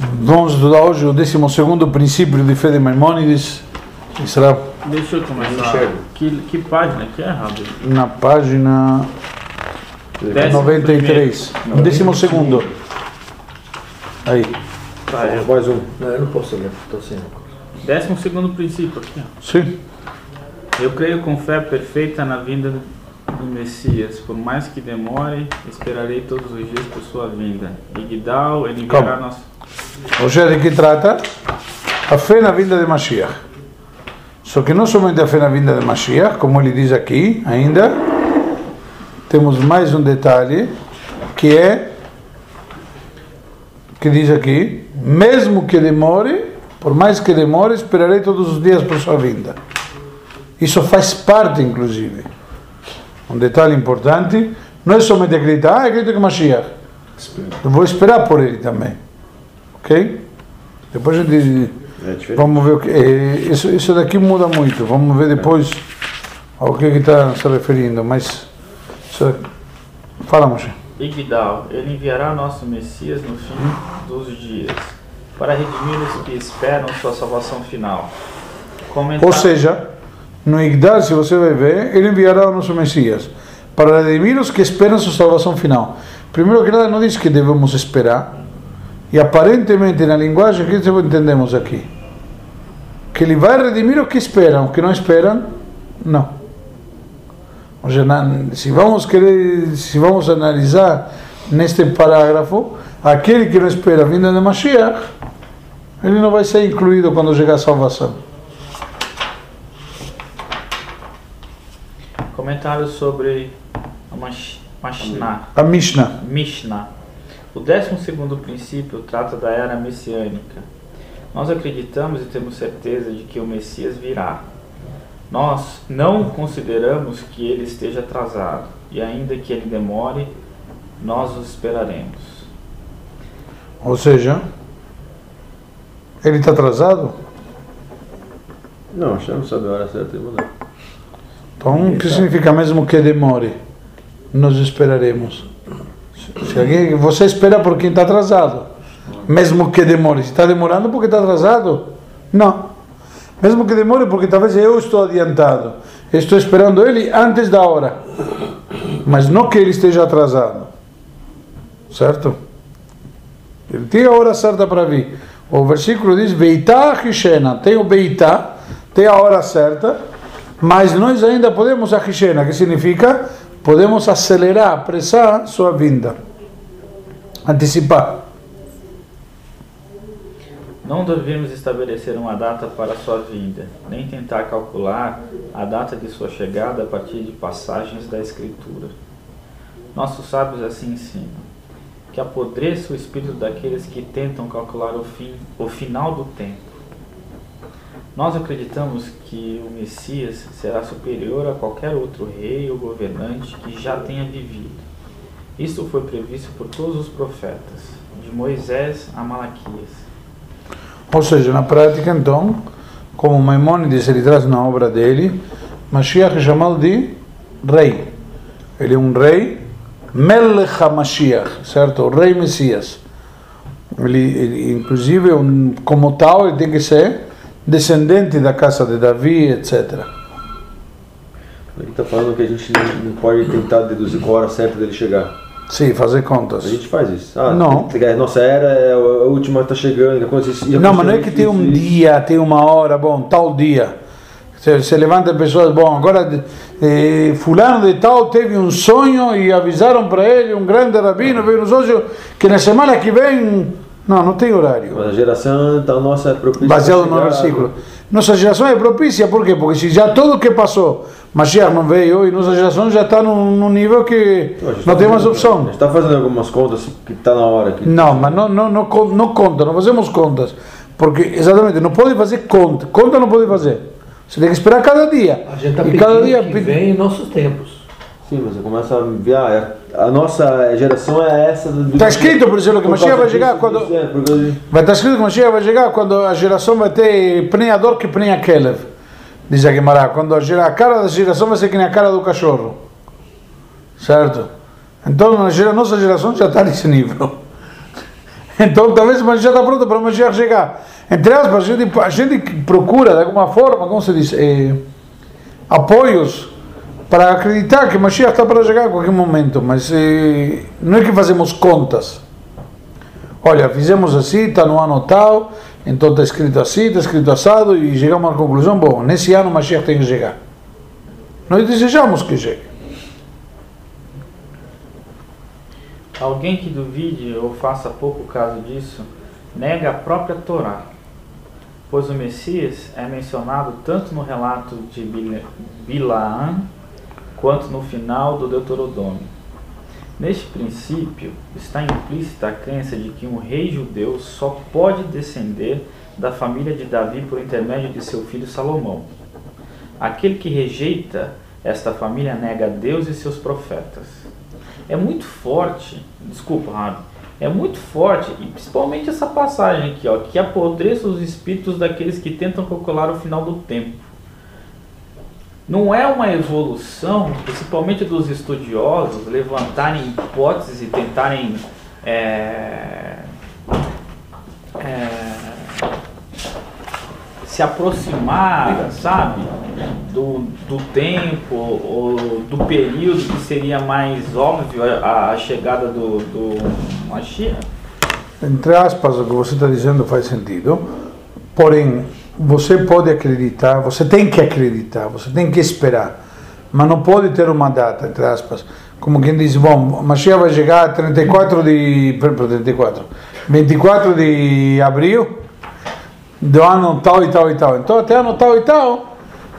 Vamos estudar hoje o 12 princípio de fé de Maimônides. Será Deixa eu começar. Que, que página que é, Rabi? na página Décimo 93. primeiro. Décimo segundo. Aí. Tá, é. Mais um. Não, eu não posso ler, estou sem. Décimo segundo princípio aqui, ó. Sim. Eu creio com fé perfeita na vinda do Messias. Por mais que demore, esperarei todos os dias por sua vinda. Igdal, ele enviará Calma. nosso... Hoje é de que trata? A fé na vinda de Mashiach. Só que não somente a fé na vinda de Mashiach, como ele diz aqui, ainda temos mais um detalhe, que é, que diz aqui, mesmo que demore, por mais que demore, esperarei todos os dias por sua vinda. Isso faz parte, inclusive. Um detalhe importante, não é somente acreditar, ah, acredito que é Mashiach. Eu vou esperar por ele também. Ok? Depois a gente. É diferente. Vamos ver o que. eh, Isso, isso daqui muda muito. Vamos ver depois ao que está se referindo. Mas. Isso, fala, Moshe. Igdal, ele enviará nosso Messias no fim dos dias, para redimir os que esperam sua salvação final. Comentar... Ou seja, no Igdal, se você vai ver, ele enviará o nosso Messias para redimir os que esperam sua salvação final. Primeiro que nada, não diz que devemos esperar. E aparentemente, na linguagem que entendemos aqui, que ele vai redimir os que esperam, os que não esperam, não. Ou seja, se vamos querer, se vamos analisar neste parágrafo, aquele que não espera a vinda de Mashiach, ele não vai ser incluído quando chegar a salvação. Comentário sobre a Mashiach. A Mishnah. Mishnah. O décimo segundo princípio trata da era messiânica. Nós acreditamos e temos certeza de que o Messias virá. Nós não consideramos que ele esteja atrasado, e ainda que ele demore, nós o esperaremos. Ou seja, ele está atrasado? Não, não sabe a hora certa de mudar. Então, o que significa mesmo que demore? Nós esperaremos. Se- Se alguém, você espera por quem está atrasado. Mesmo que demore. Se está demorando porque está atrasado? Não. Mesmo que demore porque talvez eu estou adiantado. Estou esperando ele antes da hora. Mas não que ele esteja atrasado. Certo? Ele tem a hora certa para vir. O versículo diz: Beitá Hishena. Tem o Beitá, tem a hora certa, mas nós ainda podemos a Hishena, que significa podemos acelerar, apressar sua vinda, antecipar. Não devemos estabelecer uma data para sua vinda, nem tentar calcular a data de sua chegada a partir de passagens da Escritura. Nossos sábios assim ensinam que apodreça o espírito daqueles que tentam calcular o fim, o final do tempo. Nós acreditamos que o Messias será superior a qualquer outro rei ou governante que já tenha vivido. Isso foi previsto por todos os profetas, de Moisés a Malaquias. Ou seja, na prática, então, como Maimônides ele traz na obra dele, Mashiach é chamado de rei. Ele é um rei, Melech HaMashiach, certo? O rei Messias. Ele, ele, inclusive, um, como tal, ele tem que ser descendente da casa de Davi, etc. Ele está falando que a gente não, pode tentar deduzir qual a hora certa dele chegar. Sim, fazer contas. A gente faz isso. Ah, Não. Nossa era é a última está chegando. Não, mas não é que tem um dia, tem uma hora, bom, tal dia. Você, você levanta pessoas, bom, agora eh, fulano de tal teve um sonho e avisaram para ele, um grande rabino veio nos olhos, que na semana que vem, não, não tem horário. Mas a geração tá, nossa é propícia. Baseado no versículo. Nossa geração é propícia, por quê? Porque se já tudo que passou, Mashiach não veio e nossa geração já está num, num nível que Não, não tem mais opção. gente está fazendo algumas contas que está na hora aqui. Não, mas não, não, não, não conta, não fazemos contas. Porque, exatamente, não pode fazer conta. Conta não pode fazer. Você tem que esperar cada dia. A gente está e pedindo cada dia que vem em nossos tempos. Sim, mas você começa a é- a nossa geração é essa. do- Está escrito, por exemplo, que por Mashiach vai chegar quando. é, Vai estar escrito que Mashiach vai chegar quando a geração vai ter prenhador que prenha Kelev. Diz a Gemara. Quando a, cara da geração vai ser que nem a cara do cachorro. Certo? Então a nossa geração já está nesse nível. Então talvez o Mashiach está pronto para o Mashiach chegar. Entre aspas, a gente, a gente procura de alguma forma, como se diz, eh, apoios para acreditar que Mashiach está para chegar a qualquer momento, mas eh, não é que fazemos contas. Olha, fizemos assim, está no ano tal, então está escrito assim, está escrito assado, e chegamos à conclusão, bom, nesse ano Mashiach tem que chegar. Nós desejamos que chegue. Alguém que duvide ou faça pouco caso disso, nega a própria Torá, pois o Messias é mencionado tanto no relato de Bilaam quanto no final do Deuteronômio. Neste princípio está implícita a crença de que um rei judeu só pode descender da família de Davi por intermédio de seu filho Salomão. Aquele que rejeita esta família nega Deus e seus profetas é muito forte, desculpa, Rabi, é muito forte, e principalmente essa passagem aqui, ó, que apodreça os espíritos daqueles que tentam calcular o final do tempo. Não é uma evolução, principalmente dos estudiosos, levantarem hipóteses e tentarem é, é, se aproximar, sabe? do, do tempo ou do período que seria mais óbvio a, a chegada do, do Mashiach? Entre aspas, o que você está dizendo faz sentido, porém, você pode acreditar, você tem que acreditar, você tem que esperar, mas não pode ter uma data, entre aspas, como quem diz, bom, Mashiach vai chegar 34 de, 34, 24 de abril do ano tal e tal e tal, então até ano tal e tal,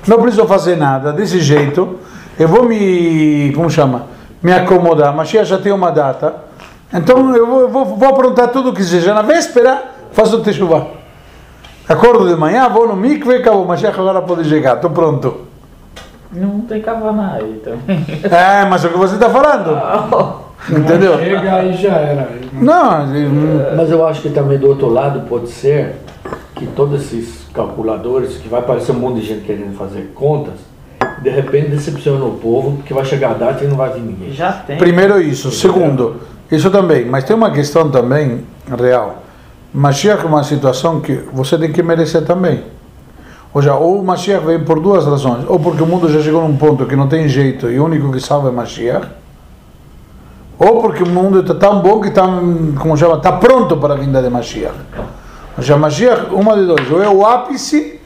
não preciso fazer nada desse jeito, eu vou me, como chama, me acomodar, mas já tem uma data, então eu vou, vou, vou aprontar tudo que seja. Na véspera, faço o techuvá. Acordo de manhã, vou no mikve, acabou, mas agora pode chegar, estou pronto. Não tem kavaná aí também. É, mas é o que você está falando. Entendeu? Chega aí já era. Não, mas eu acho que também do outro lado pode ser que todos esses calculadores, que vai aparecer um monte de gente querendo fazer contas, de repente decepciona o povo, porque vai chegar a data e não vai vir ninguém. Já tem. Primeiro isso. Segundo, isso também. Mas tem uma questão também real. Mashiach é uma situação que você tem que merecer também. Ou seja, ou o Mashiach vem por duas razões. Ou porque o mundo já chegou num ponto que não tem jeito e o único que salva é Mashiach. Ou porque o mundo está tão bom que está, como chama, está pronto para a vinda de Mashiach. Já Mashiach, uma de dois, ou é o ápice.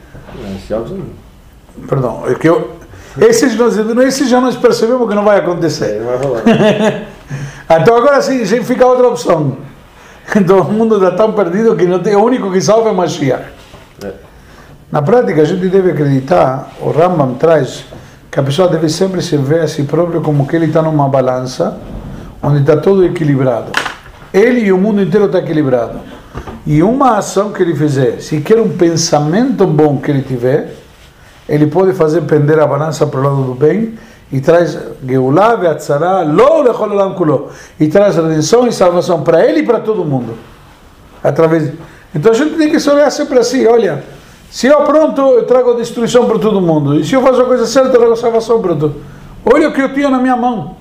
Perdão, é que eu, esses, nós, esses já nós percebemos que não vai acontecer. Não vai rolar. então agora sim, fica outra opção. Então o mundo está tão perdido que não tem, o único que salva é Mashiach. É. Na prática, a gente deve acreditar, o Rambam traz que a pessoa deve sempre se ver a si próprio como que ele está numa balança onde está todo equilibrado. Ele e o mundo inteiro está equilibrado. E uma ação que ele fizer, se quer um pensamento bom que ele tiver, ele pode fazer pender a balança para o lado do bem e traz Geulah ve'atzara lo lechol kulo e traz redenção e salvação para ele e para todo mundo. Através Então a gente tem que olhar sempre assim, olha, se eu apronto, eu trago destruição para todo mundo. E se eu faço a coisa certa, eu trago salvação para todo. Olha o que eu tenho na minha mão.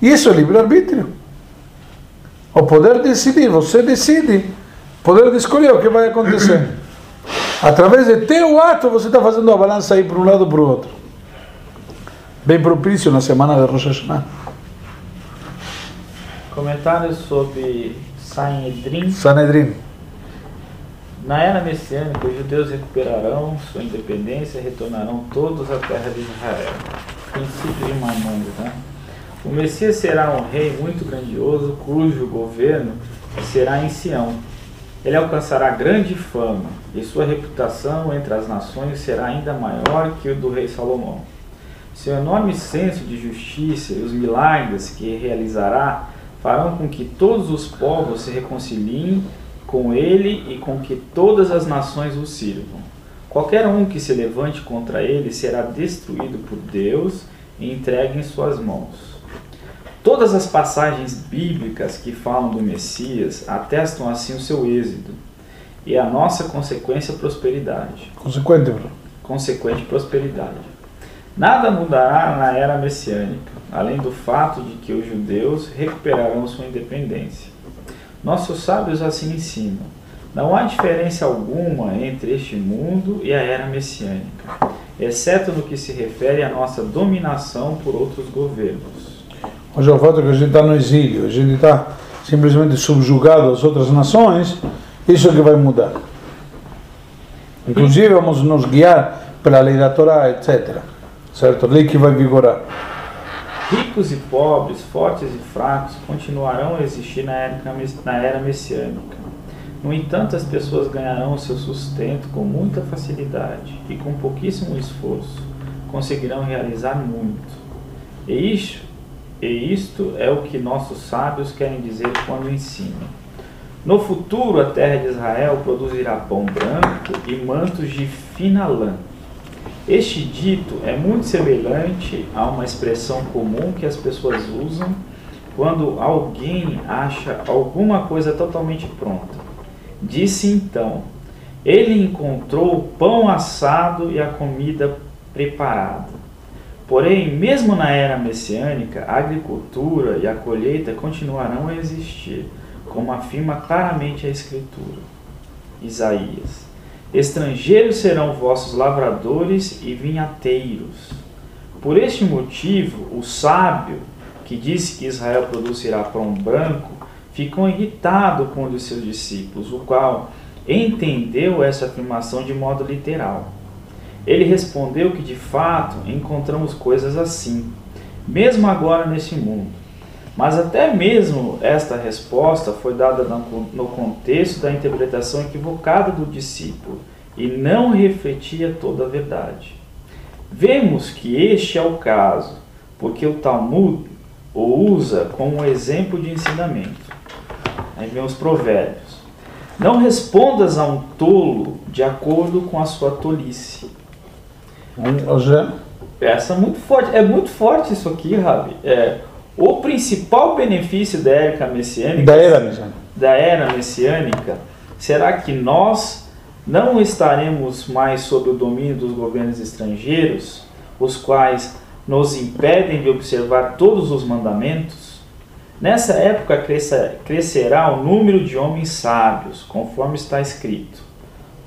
Isso é livre-arbítrio. O poder de decidir, você decide poder de escolher o que vai acontecer. Através de teu ato, você está fazendo a balança aí para um lado ou para o outro. Bem propício na semana de Rosh Hashanah. Comentários sobre Sanhedrin. Sanedrin. Na era messiânica, os judeus recuperarão sua independência e retornarão todos à terra de Israel. Princípio de Maimônides, né? O Messias será um rei muito grandioso, cujo governo será em Sião, ele alcançará grande fama e sua reputação entre as nações será ainda maior que o do rei Salomão. Seu enorme senso de justiça e os milagres que realizará farão com que todos os povos se reconciliem com ele e com que todas as nações o sirvam. Qualquer um que se levante contra ele será destruído por Deus e entregue em suas mãos. Todas as passagens bíblicas que falam do Messias atestam assim o seu êxito e a nossa consequência prosperidade. Consequente, bro. Consequente prosperidade. Nada mudará na era messiânica, além do fato de que os judeus recuperarão sua independência. Nossos sábios assim ensinam. Não há diferença alguma entre este mundo e a era messiânica, exceto no que se refere à nossa dominação por outros governos. Hoje é o fato que a gente está no exílio, a gente está simplesmente subjugado às outras nações, isso é que vai mudar. Inclusive vamos nos guiar pela lei da Torá, etc. Certo? Lei que vai vigorar. Ricos e pobres, fortes e fracos continuarão a existir na era, na era messiânica. No entanto, as pessoas ganharão o seu sustento com muita facilidade e com pouquíssimo esforço conseguirão realizar muito. E isto, e isto é o que nossos sábios querem dizer quando ensinam. No futuro, a terra de Israel produzirá pão branco e mantos de fina lã. Este dito é muito semelhante a uma expressão comum que as pessoas usam quando alguém acha alguma coisa totalmente pronta. Disse então: Ele encontrou o pão assado e a comida preparada. Porém, mesmo na era messiânica, a agricultura e a colheita continuarão a existir, como afirma claramente a Escritura. Isaías: Estrangeiros serão vossos lavradores e vinhateiros. Por este motivo, o sábio, que disse que Israel produzirá pão branco, ficou irritado com um de seus discípulos, o qual entendeu essa afirmação de modo literal. Ele respondeu que de fato encontramos coisas assim, mesmo agora neste mundo. Mas até mesmo esta resposta foi dada no contexto da interpretação equivocada do discípulo e não refletia toda a verdade. Vemos que este é o caso, porque o Talmud o usa como exemplo de ensinamento. Aí vem os provérbios. Não respondas a um tolo de acordo com a sua tolice. Essa é muito forte. É muito forte isso aqui, Rabi. É, o principal benefício da era messiânica, da era messiânica, da era messiânica será que nós não estaremos mais sob o domínio dos governos estrangeiros, os quais nos impedem de observar todos os mandamentos? Nessa época crescerá o número de homens sábios, conforme está escrito.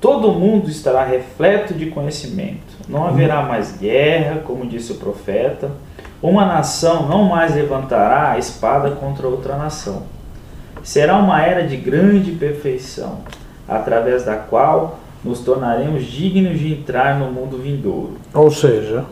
Todo mundo estará repleto de conhecimento. Não haverá mais guerra, como disse o profeta uma nação não mais levantará a espada contra outra nação. Será uma era de grande perfeição, através da qual nos tornaremos dignos de entrar no mundo vindouro. Ou seja,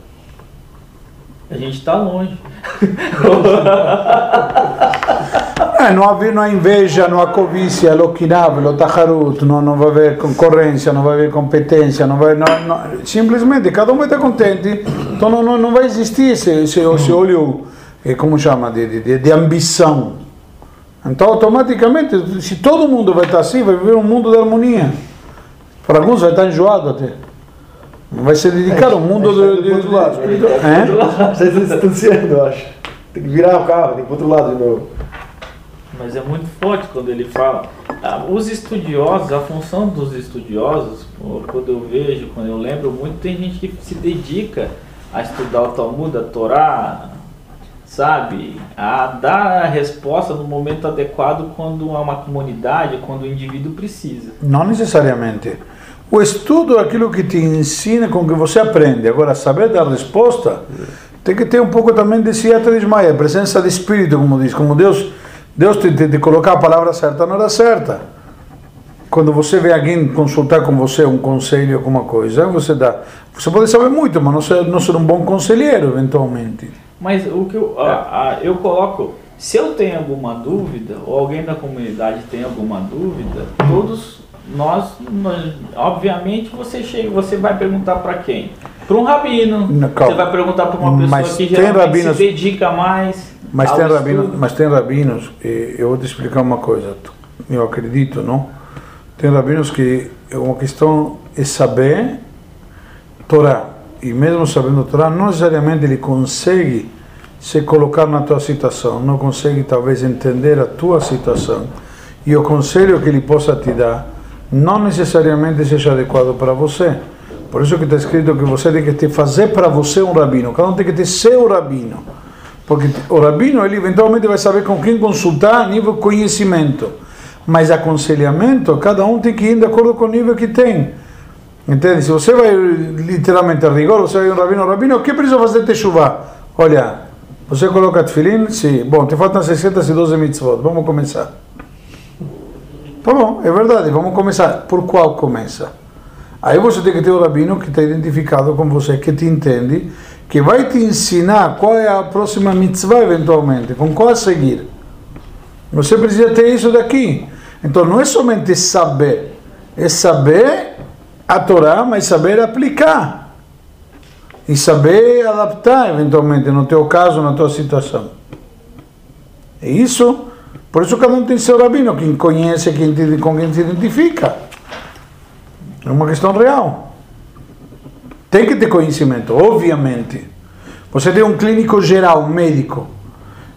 a gente está longe. Eh, não, há, não há inveja, não há cobiça, lo kinab, lo tacharut, não, não vai haver concorrência, não vai haver competência, não vai, não, não, simplesmente cada um vai estar contente, então não, não, não vai existir esse, esse, esse olho, eh, como chama, de, de, de ambição. Então automaticamente, se todo mundo vai estar assim, vai viver um mundo de harmonia. Para alguns vai estar enjoado até. Vai ser dedicado ao mundo do, do, outro lado. Está se distanciando, eu acho. Tem que virar o carro, tem que ir para outro lado de novo. Mas é muito forte quando ele fala. Ah, os estudiosos, a função dos estudiosos, quando eu vejo, quando eu lembro muito, tem gente que se dedica a estudar o Talmud, a Torá, sabe? A dar a resposta no momento adequado quando há uma comunidade, quando o indivíduo precisa. Não necessariamente. O estudo é aquilo que te ensina com que você aprende. Agora, saber dar resposta tem que ter um pouco também de siata de Ismael, presença de espírito, como diz, como Deus Deus te, te, te colocar a palavra certa na hora certa. Quando você vê alguém consultar com você um conselho, alguma coisa, você dá. Você pode saber muito, mas não ser, não ser um bom conselheiro, eventualmente. Mas o que eu, a, a, eu coloco, se eu tenho alguma dúvida, ou alguém da comunidade tem alguma dúvida, todos nós, nós obviamente, você chega, você vai perguntar para quem? Para um rabino. Não, você vai perguntar para uma pessoa mas que geralmente rabinos... se dedica mais. Mas tem, rabino, mas tem rabinos, eu vou te explicar uma coisa, eu acredito, não? Tem rabinos que uma questão é saber Torá, e mesmo sabendo Torá, não necessariamente ele consegue se colocar na tua situação, não consegue talvez entender a tua situação, e o conselho que ele possa te dar não necessariamente seja adequado para você. Por isso que está escrito que você tem que te fazer para você um rabino, cada um tem que ter seu rabino. Porque o rabino ele eventualmente vai saber com quem consultar a nível conhecimento. Mas aconselhamento, cada um tem que ir de acordo com o nível que tem. Entende? Se você vai literalmente a rigor, você vai um rabino, rabino, o que precisa fazer techuvá? Olha, você coloca tefilim? Sim. Bom, te faltam 612 mitzvot. Vamos começar. Tá bom, é verdade, vamos começar. Por qual começa? Aí você tem que ter o rabino que está identificado com você, que te entende, que vai te ensinar qual é a próxima mitzvah eventualmente, com qual seguir. Você precisa ter isso daqui. Então não é somente saber, é saber a Torá, mas saber aplicar. E saber adaptar eventualmente no teu caso, na tua situação. É isso. Por isso cada um tem seu rabino, quem conhece, quem te, com quem se identifica. É uma questão real. Tem que ter conhecimento, obviamente. Você tem um clínico geral, um médico,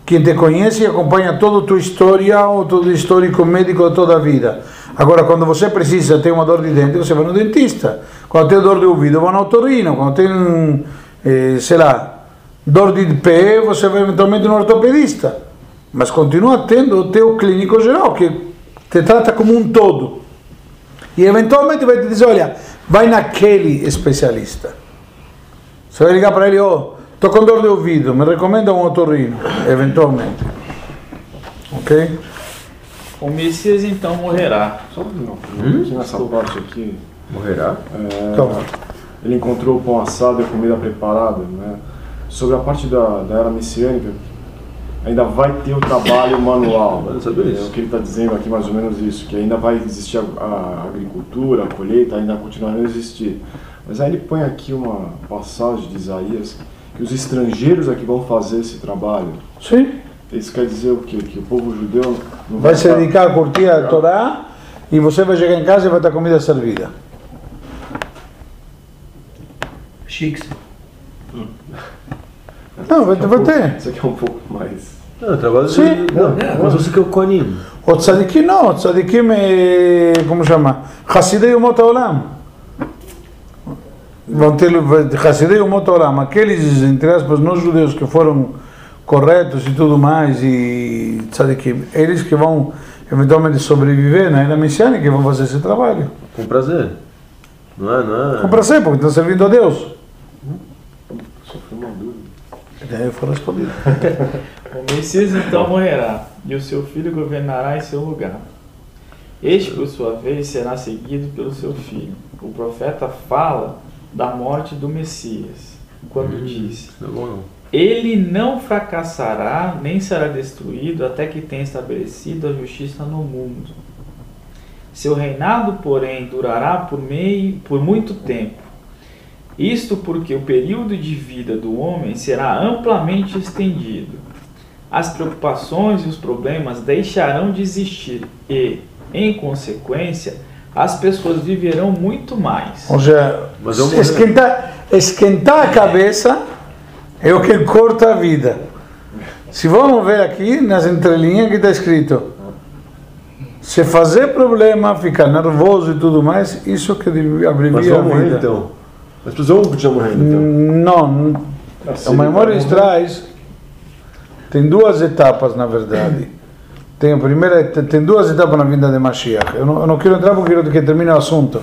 quem te conhece e acompanha toda a tua história ou todo o histórico médico de toda a vida. Agora, quando você precisa ter uma dor de dente, você vai no dentista. Quando tem dor de ouvido, vai no otorrino. Quando tem, eh, sei lá, dor de pé, você vai eventualmente no ortopedista. Mas continua tendo o teu clínico geral, que te trata como um todo. E eventualmente vai te dizer, olha, vai naquele especialista. Você vai ligar para ele, oh, estou com dor de ouvido, me recomenda um otorrino, eventualmente. Ok? O Messias então morrerá. Só não, aqui nessa parte aqui, Morrerá? é, Então. ele encontrou o pão assado e a comida preparada, né? Sobre a parte da, da era messiânica, ainda vai ter o trabalho manual. Eu não sabia É isso. o que ele está dizendo aqui mais ou menos isso, que ainda vai existir a, a agricultura, a colheita, ainda continuará a existir. Mas aí ele põe aqui uma passagem de Isaías que os estrangeiros é que vão fazer esse trabalho. Sim. Isso quer dizer o quê? Que o povo judeu não Vai se dedicar a curtir a Torá e você vai chegar em casa e vai ter comida servida. Chiques. Não, vai, vai ter. Isso aqui é um pouco mais. Não, trabalho de. Sim. Não, mas você que é o Koanim. O tzadikim não, o tzadikim é, como chama? Hassidei Umot Olam. Vão ter Hassidei Umot Olam, aqueles, entre aspas, não judeus que foram corretos e tudo mais, e tzadikim, eles que vão eventualmente sobreviver na era messiânica, que vão fazer esse trabalho. Com prazer. Não é, não é? Com prazer, porque estão servindo a Deus. Só foi uma dúvida. Daí foi respondido. O Messias então morrerá, e o seu filho governará em seu lugar. Este, por sua vez, será seguido pelo seu filho. O profeta fala da morte do Messias, quando diz: Não é. Ele não fracassará, nem será destruído, até que tenha estabelecido a justiça no mundo. Seu reinado, porém, durará por, meio, por muito tempo. Isto porque o período de vida do homem será amplamente estendido. As preocupações e os problemas deixarão de existir e, em consequência, as pessoas viverão muito mais. Ou seja, Mas esquentar, esquentar a cabeça é o que corta a vida. Se vamos ver aqui nas entrelinhas que está escrito, se fazer problema, ficar nervoso e tudo mais, isso que Mas abrevia a vamos vida. então. Mas precisamos continuar morrendo então. Não, a memória traz tem duas etapas na verdade. Tem a primeira, tem duas etapas na vinda de Mashiach. Eu não, eu não quero entrar porque quero que termine o assunto,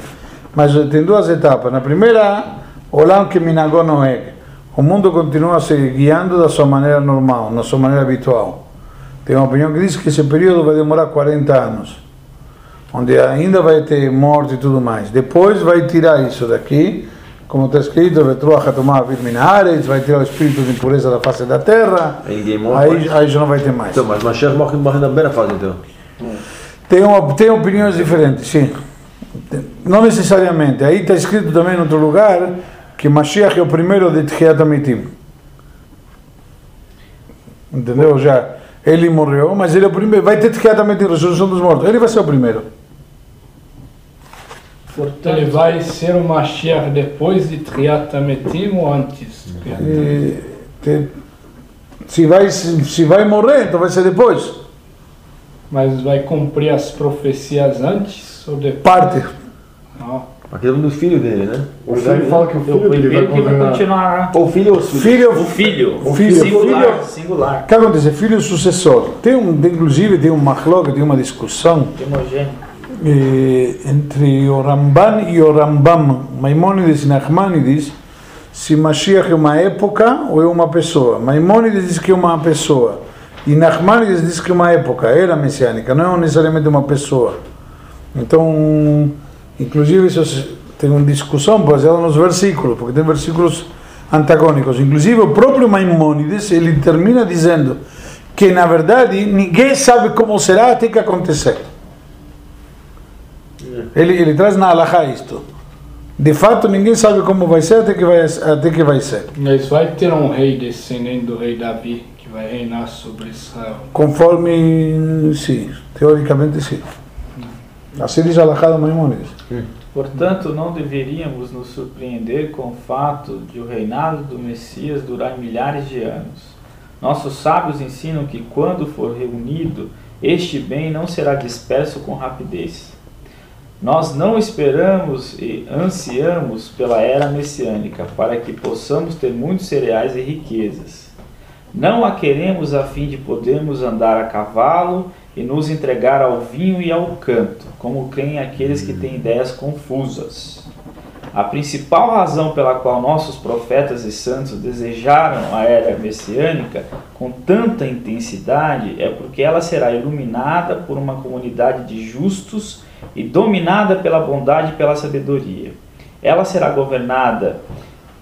mas tem duas etapas. Na primeira, Olam que minagó noeg. O mundo continua se guiando da sua maneira normal, na sua maneira habitual. Tem uma opinião que diz que esse período vai demorar 40 anos, onde ainda vai ter morte e tudo mais. Depois vai tirar isso daqui, como está escrito, vai tirar o espírito de impureza da face da terra, Aí aí, já não vai ter mais. Então, mas Mashiach morre, morre na primeira fase então. Tem, uma, tem opiniões diferentes, sim. Não necessariamente. Aí está escrito também em outro lugar que Mashiach é o primeiro de Tchiat Amitim. Entendeu? Já ele morreu, mas ele é o primeiro. Vai ter Tchiat Amitim, ressurreição dos mortos. Ele vai ser o primeiro. Então ele vai ser o Mashiach depois de Triat Ametim ou antes? E, te- se, vai, se, se vai morrer, então vai ser depois. Mas vai cumprir as profecias antes ou depois? Parte. Aqui é do filho dele, né? O filho fala que o O filho dele vai filho que vai governar. continuar. Ou filho ou filho? Filho, O filho. O filho. Singular. Filho. Singular. O que acontece? Filho sucessor. Tem um, inclusive tem um machlok, tem uma discussão Primogênito. eh, entre o Ramban e o Rambam, Maimônides e Nachmanides, se Mashiach é uma época ou é uma pessoa. Maimônides diz que é uma pessoa e Nachmanides diz que é uma época, era messiânica, não é necessariamente uma pessoa. Então, inclusive isso tem uma discussão baseada nos versículos, porque tem versículos antagônicos. Inclusive o próprio Maimônides, ele termina dizendo que na verdade ninguém sabe como será até que acontecer. Ele, ele traz na Alahá isto. De fato, ninguém sabe como vai ser até que vai, até que vai ser. Mas vai ter um rei descendente do rei Davi que vai reinar sobre Israel. Conforme, sim, teoricamente sim. Assim diz Alahá do Maimônides. Portanto, não deveríamos nos surpreender com o fato de o reinado do Messias durar milhares de anos. Nossos sábios ensinam que quando for reunido, este bem não será disperso com rapidez. Nós não esperamos e ansiamos pela era messiânica para que possamos ter muitos cereais e riquezas. Não a queremos a fim de podermos andar a cavalo e nos entregar ao vinho e ao canto, como creem aqueles que têm ideias confusas. A principal razão pela qual nossos profetas e santos desejaram a era messiânica com tanta intensidade é porque ela será iluminada por uma comunidade de justos e dominada pela bondade e pela sabedoria. Ela será governada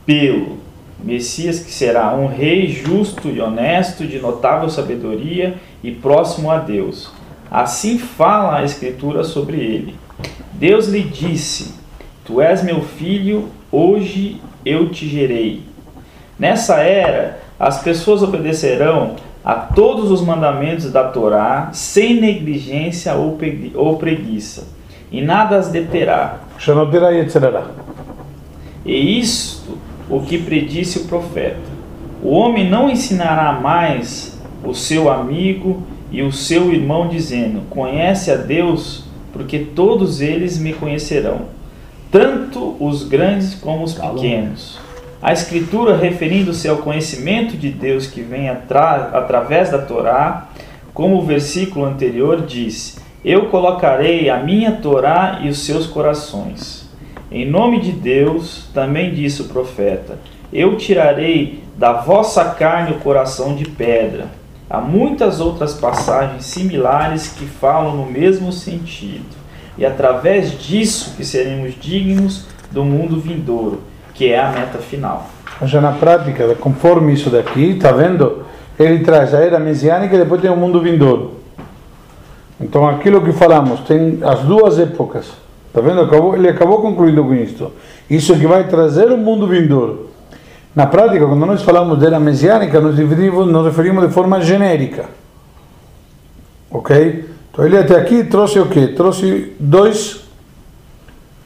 pelo Messias, que será um rei justo e honesto, de notável sabedoria e próximo a Deus. Assim fala a Escritura sobre ele. Deus lhe disse: Tu és meu filho, hoje eu te gerei. Nessa era, as pessoas obedecerão a todos os mandamentos da Torá, sem negligência ou ou preguiça, e nada as deterá. E. E isto o que predisse o profeta. O homem não ensinará mais o seu amigo e o seu irmão, dizendo: Conhece a Deus, porque todos eles me conhecerão, tanto os grandes como os pequenos. A Escritura, referindo-se ao conhecimento de Deus que vem atra- através da Torá, como o versículo anterior diz: Eu colocarei a minha Torá e os seus corações. Em nome de Deus, também disse o profeta: Eu tirarei da vossa carne o coração de pedra. Há muitas outras passagens similares que falam no mesmo sentido. E através disso que seremos dignos do mundo vindouro, que é a meta final. Já na prática, conforme isso daqui, está vendo? Ele traz a era messiânica e depois tem o mundo vindouro. Então aquilo que falamos, tem as duas épocas. Está vendo? Acabou, ele acabou concluindo com isto. Isso que vai trazer o mundo vindouro. Na prática, quando nós falamos de era messiânica, nos referimos, nos referimos de forma genérica. Ok? Então ele até aqui trouxe o quê? Trouxe dois,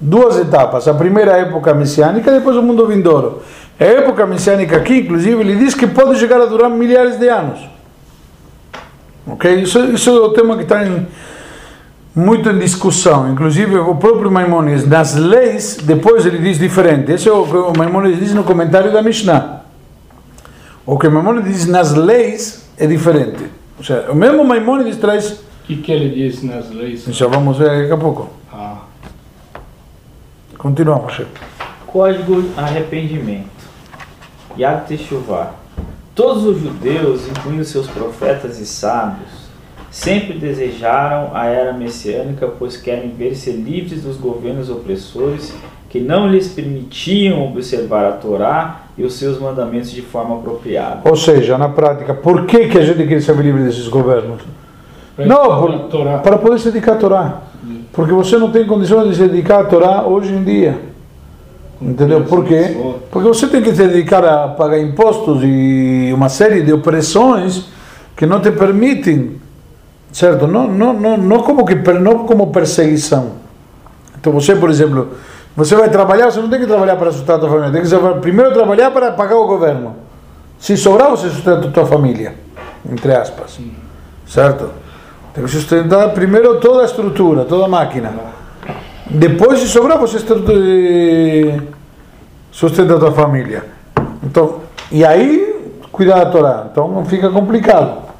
duas etapas. A primeira época messiânica, depois o mundo vindouro. A época messiânica aqui, inclusive, ele diz que pode chegar a durar milhares de anos. Ok? Isso, isso é o tema que está em, muito em discussão. Inclusive, o próprio Maimonides, nas leis, depois ele diz diferente. Esse é o que o Maimonides diz no comentário da Mishnah. O que o Maimonides diz nas leis é diferente. Ou seja, o mesmo Maimonides traz. O que, que ele diz nas leis? Já vamos ver daqui a pouco. Continuamos. Código Arrependimento. Yad Teshuvah. Todos os judeus, incluindo seus profetas e sábios, sempre desejaram a era messiânica, pois querem ver-se livres dos governos opressores que não lhes permitiam observar a Torá e os seus mandamentos de forma apropriada. Ou seja, na prática, por que, que a gente quer ser livre desses governos? pra Não, estudar por- a Torá. para poder se dedicar à Torá. Porque você não tem condições de se dedicar à Torá hoje em dia. Entendeu? Por quê? Porque você tem que se dedicar a pagar impostos e uma série de opressões que não te permitem, certo? Não, não, não, não, como, que, não como perseguição. Então você, por exemplo, você vai trabalhar, você não tem que trabalhar para sustentar a tua família, tem que primeiro trabalhar para pagar o governo. Se sobrar, você sustenta a tua família, entre aspas. Certo? Tem que sustentar primeiro toda a estrutura, toda a máquina. Depois, se sobrar, você sustenta a tua família. Então, e aí, cuidar da Torá. Então, não fica complicado.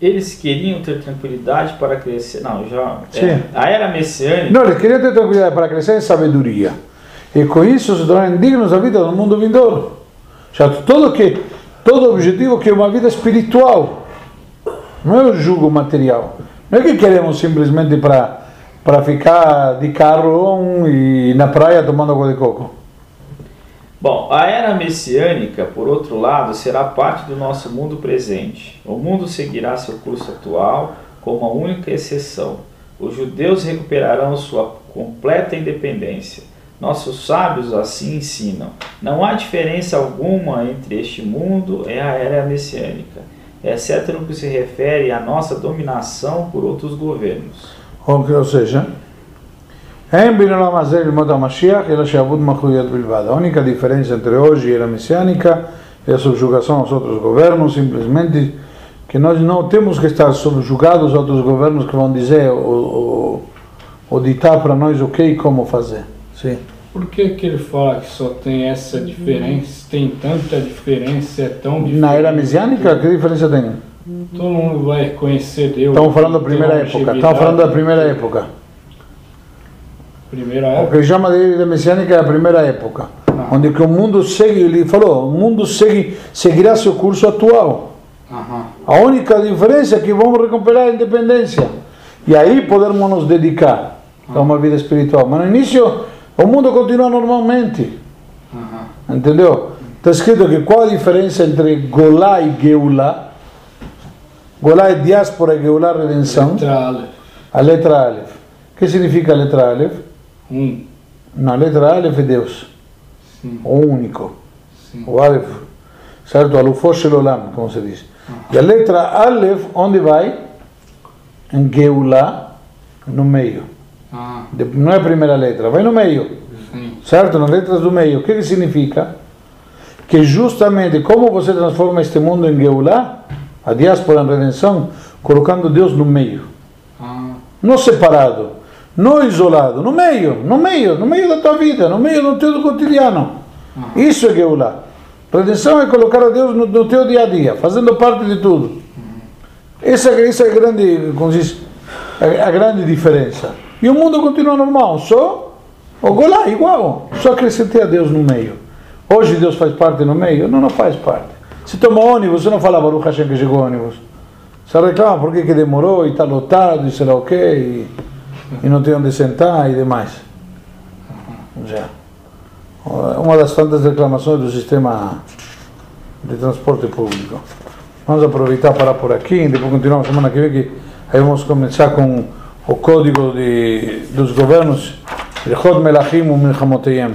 Eles queriam ter tranquilidade para crescer. Não, já. é, a era messiânica. Não, eles queriam ter tranquilidade para crescer em sabedoria. E com isso se tornarem dignos da vida no mundo vindouro. Já todo que todo objetivo que é uma vida espiritual. Não é o jugo material. Não é que queremos simplesmente para ficar de carro e na praia tomando água de coco. Bom, a era messiânica, por outro lado, será parte do nosso mundo presente. O mundo seguirá seu curso atual como a única exceção. Os judeus recuperarão sua completa independência. Nossos sábios assim ensinam. Não há diferença alguma entre este mundo e a era messiânica, exceto no que se refere à nossa dominação por outros governos. Ou, ou seja, אין בין העולם הזה ללמוד המשיח, אלא שעבוד מחויבות בלבד. A única diferença entre hoje e a era messiânica é a subjugação aos outros governos, simplesmente que nós não temos que estar subjugados a outros governos que vão dizer ou, ou, ou ditar para nós o que e como fazer. Sim. Por que, que ele fala que só tem essa diferença? Tem tanta diferença, é tão diferente. Na era messiânica, que diferença tem? Todo mundo vai conhecer Deus. Estamos falando da primeira época. Estamos falando da primeira época. Primeira O época. que ele chama de era messiânica é a primeira época. Onde que o mundo segue, ele falou, o mundo segue, seguirá seu curso atual. Aham. A única diferença é que vamos recuperar a independência. E aí podermos nos dedicar a uma vida espiritual. Mas no início, o mundo continua normalmente. Aham. Entendeu? Está escrito que qual a diferença entre Golá e Geulá? Golá é diáspora e Geulá é redenção. Letra Aleph. A letra Aleph. O que significa a letra Aleph? Um. Na letra Aleph é Deus. Sim. O único. Sim. O Aleph. Certo? Alufo Shelolam, como se diz. E a letra Aleph, onde vai? Em Geulá, no meio. Ah, Não é a primeira letra, vai no meio. sim. Certo? Nas letras do meio. O que, que significa? Que justamente como você transforma este mundo em Geulá, a diáspora em redenção, colocando Deus no meio. Ah, Não separado, não isolado, no meio, no meio, no meio da tua vida, no meio do teu cotidiano. Isso é Geulá. Redenção é colocar a Deus no, no teu dia a dia, fazendo parte de tudo. Essa, essa é a grande, como diz, a, a grande diferença. E o mundo continua normal, só o Golá igual, só acrescentei a Deus no meio. Hoje Deus faz parte no meio? Não, não faz parte. Se toma ônibus, você não fala Baruch Hashem que chegou ônibus. Você reclama por que demorou e está lotado e sei lá o quê, e, e não tem onde sentar e demais. Já. Uma das tantas reclamações do sistema de transporte público. Vamos aproveitar para por aqui depois continuamos semana que vem, que aí vamos começar com o código de, dos governos, Ilhot Melachim e Milchamoteyem.